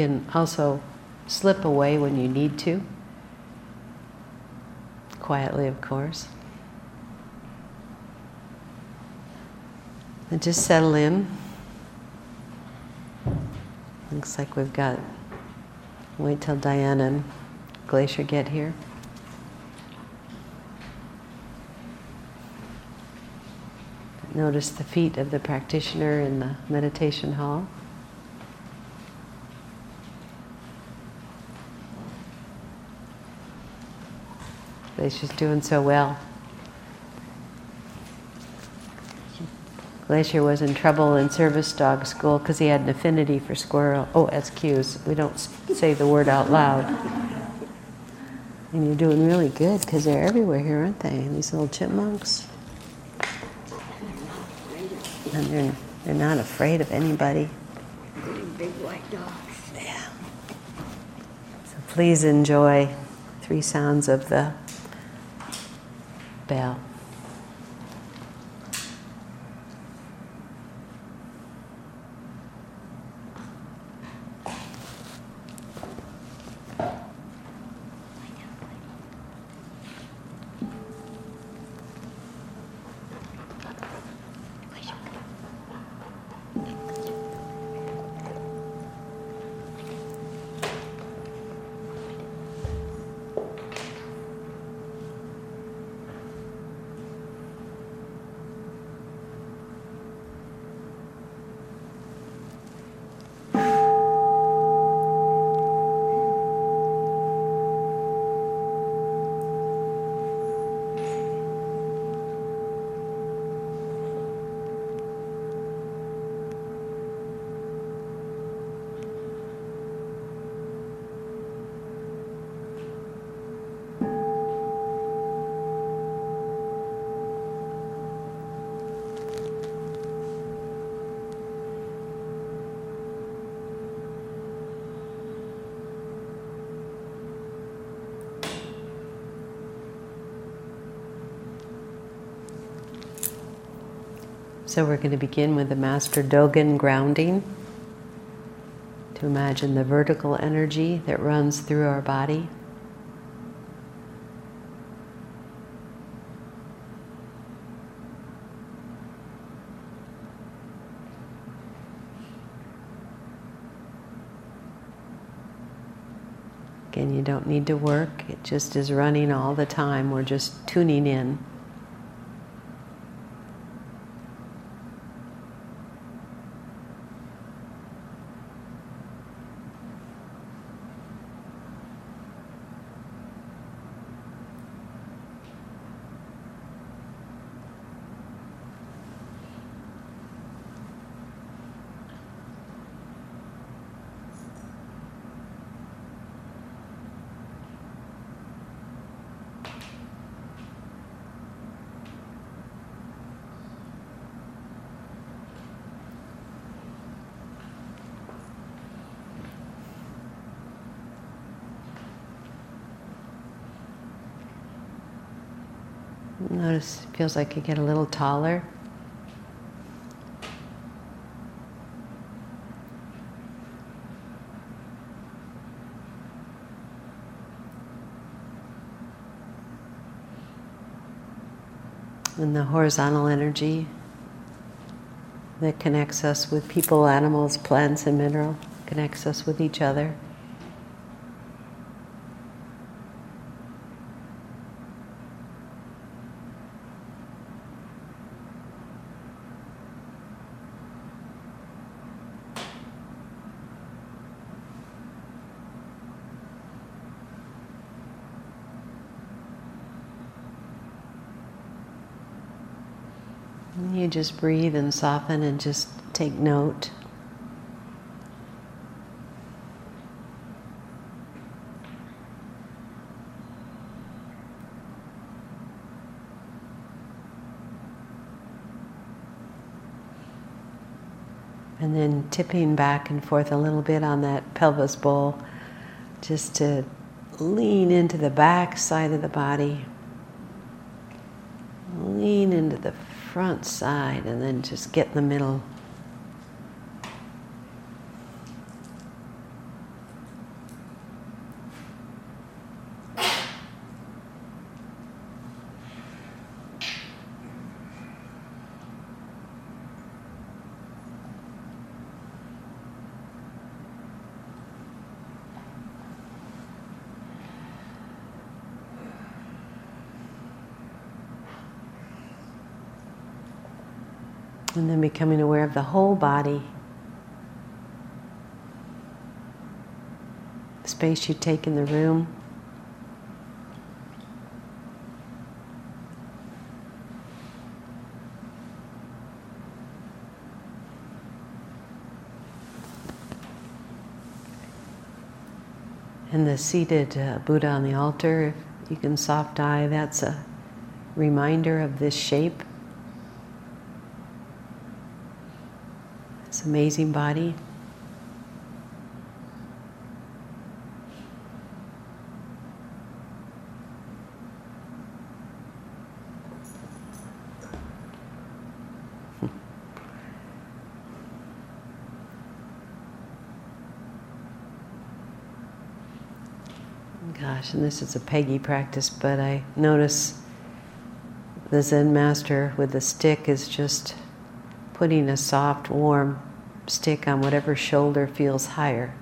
can also slip away when you need to. Quietly, of course. And just settle in. Looks like we've got, wait till Diana and Glacier get here. Notice the feet of the practitioner in the meditation hall. Glacier's doing so well. Glacier was in trouble in service dog school because he had an affinity for squirrel. Oh, SQs. We don't say the word out loud. And you're doing really good because they're everywhere here, aren't they? These little chipmunks. And they're, they're not afraid of anybody. Big white dogs. Yeah. So please enjoy three sounds of the bell. So we're going to begin with the Master Dogen grounding. To imagine the vertical energy that runs through our body. Again, you don't need to work, it just is running all the time. We're just tuning in. Notice it feels like you get a little taller. And the horizontal energy that connects us with people, animals, plants, and mineral, connects us with each other. You just breathe and soften and just take note. And then tipping back and forth a little bit on that pelvis bowl, just to lean into the back side of the body. Lean into the front side and then just get the middle. And then becoming aware of the whole body. Space you take in the room. And the seated uh, Buddha on the altar, if you can soft eye, that's a reminder of this shape. Amazing body. Gosh, and this is a Peggy practice, but I notice the Zen master with the stick is just putting a soft, warm stick on whatever shoulder feels higher.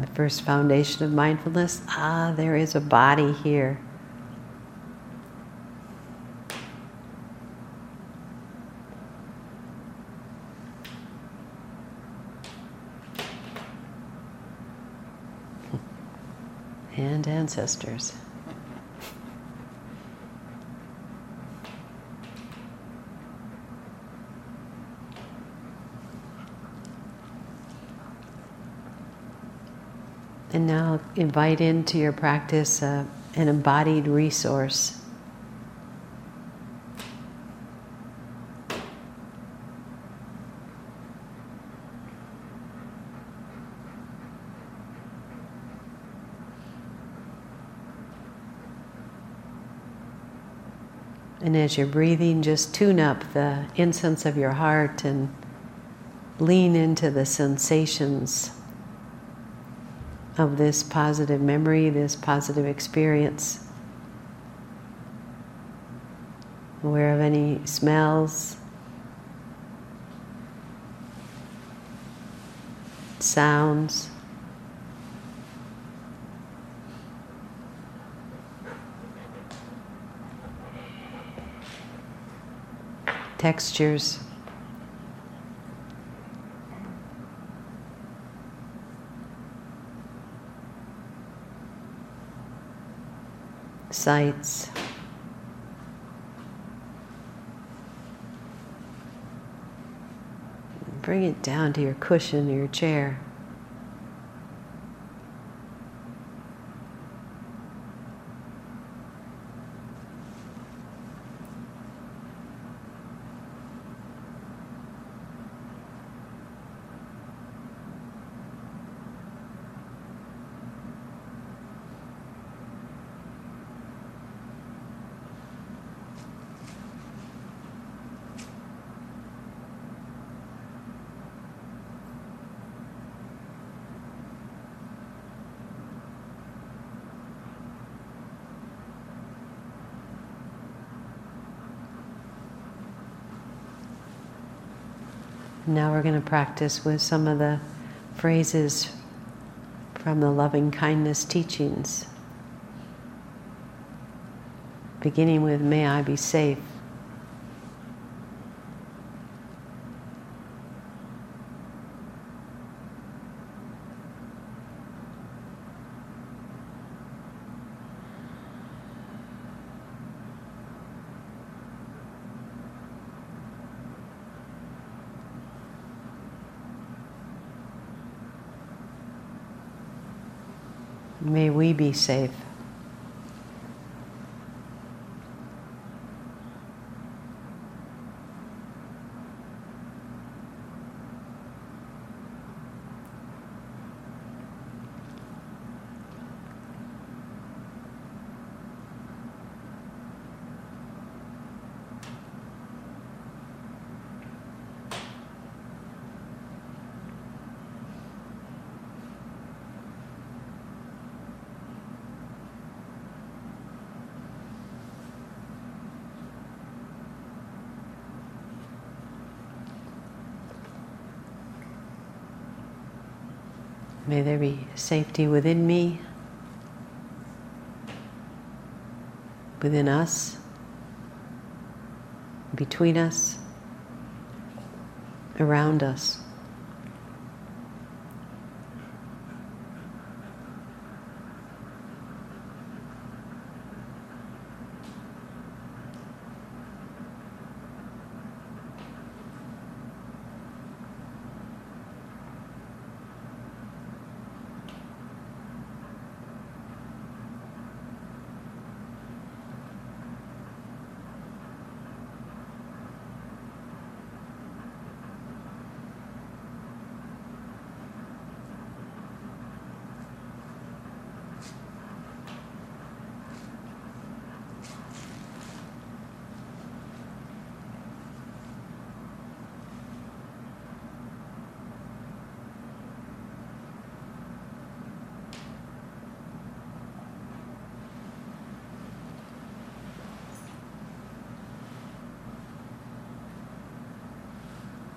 The first foundation of mindfulness ah, there is a body here. And ancestors. And now invite into your practice an embodied resource. And as you're breathing, just tune up the incense of your heart and lean into the sensations of this positive memory, this positive experience. Aware of any smells, sounds. Textures. Sights. Bring it down to your cushion or your chair. Now we're going to practice with some of the phrases from the loving kindness teachings. Beginning with, May I be safe. May we be safe. May there be safety within me, within us, between us, around us.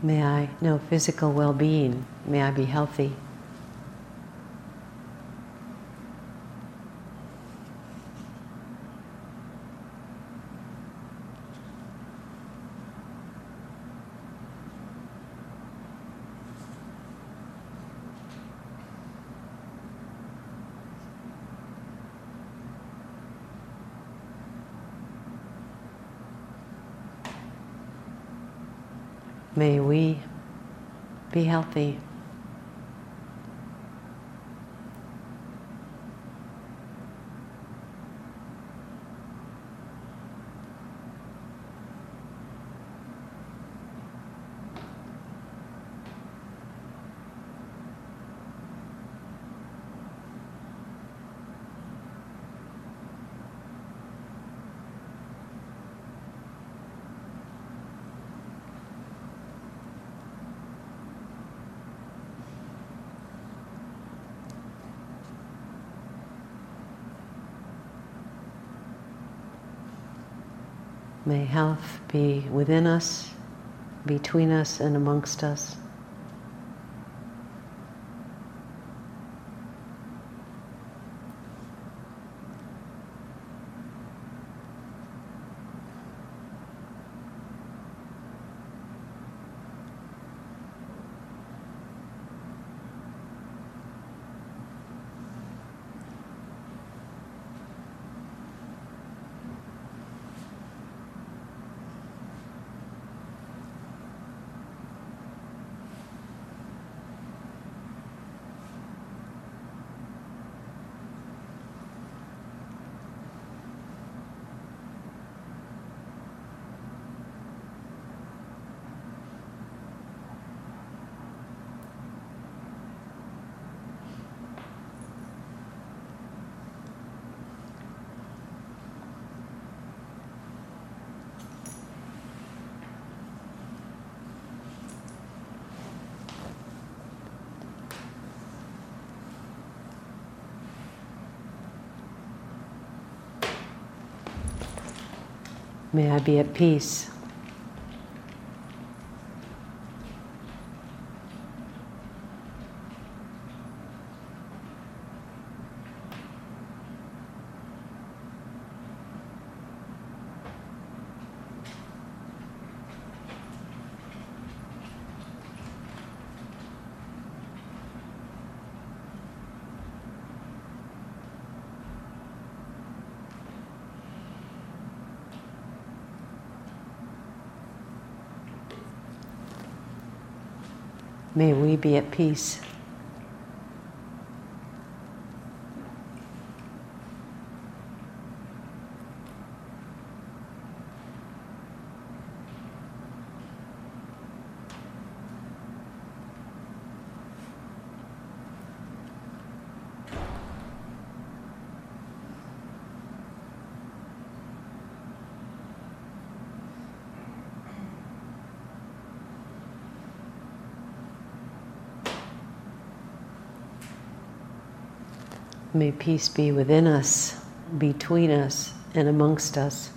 May I know physical well being. May I be healthy. May we be healthy. May health be within us, between us, and amongst us. May I be at peace. May we be at peace. May peace be within us, between us, and amongst us.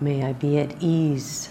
May I be at ease.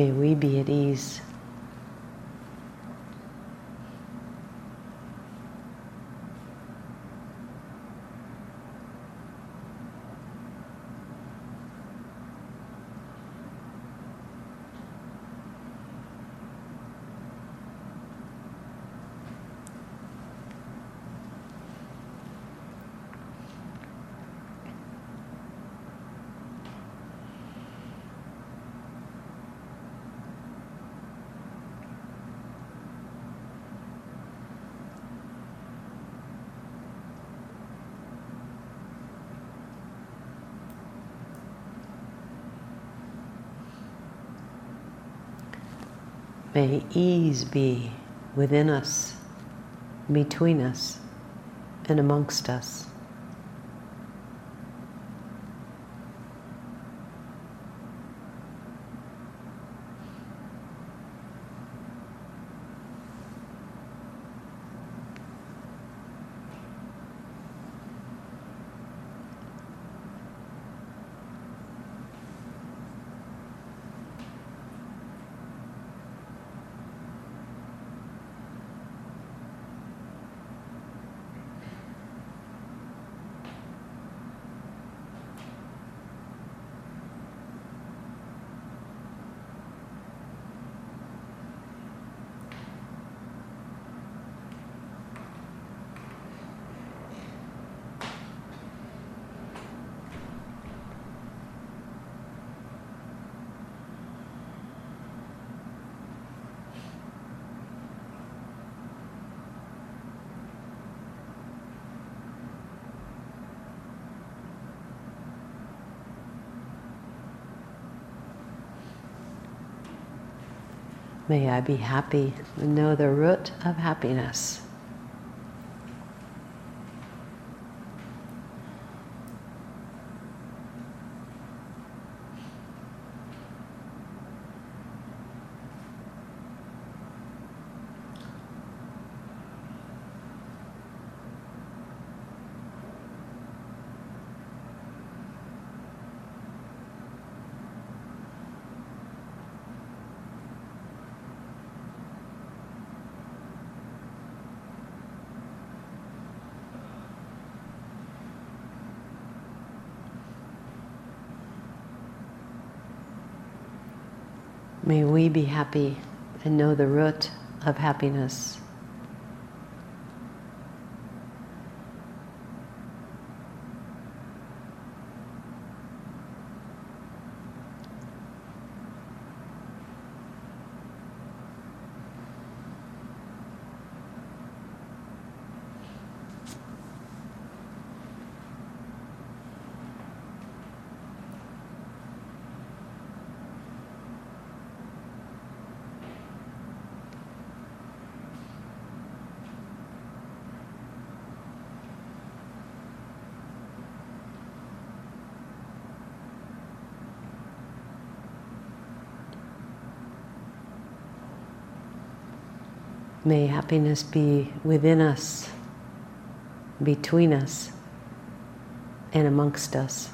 May we be at ease. May ease be within us, between us, and amongst us. May I be happy and know the root of happiness. May we be happy and know the root of happiness. May happiness be within us, between us, and amongst us.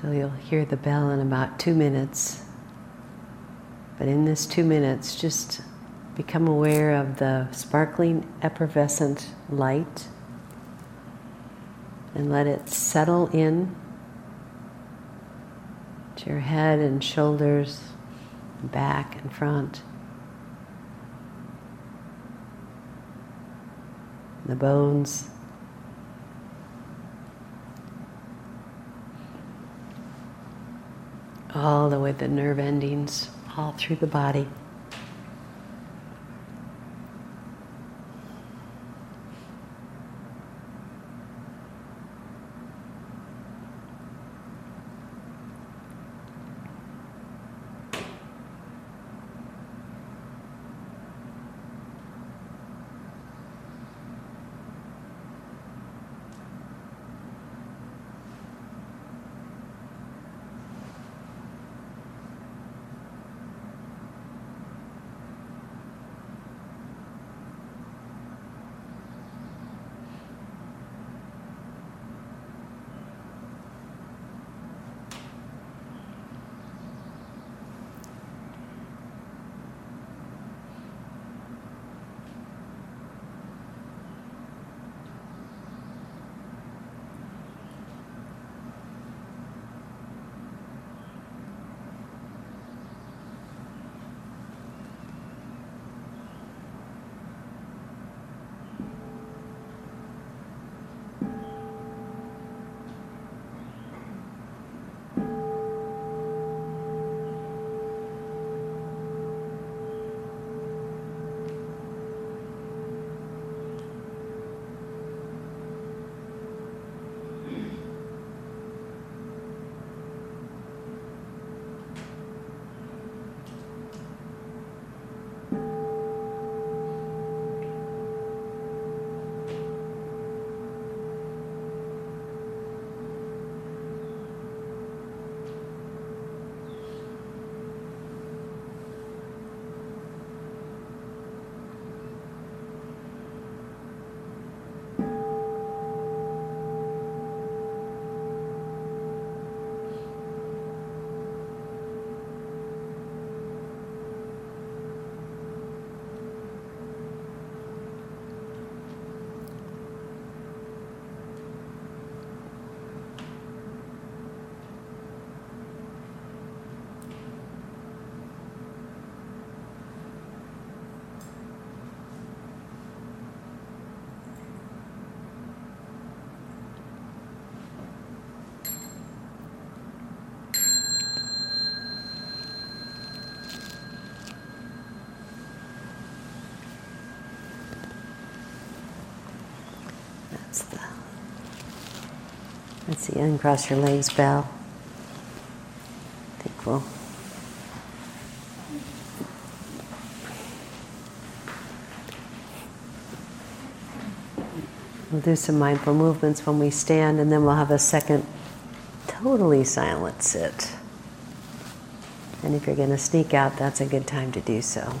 So you'll hear the bell in about two minutes. But in this two minutes, just become aware of the sparkling, effervescent light and let it settle in to your head and shoulders, back and front. The bones. All the way the nerve endings, all through the body. The uncross your legs bell. I think we'll We'll do some mindful movements when we stand, and then we'll have a second totally silent sit. And if you're going to sneak out, that's a good time to do so.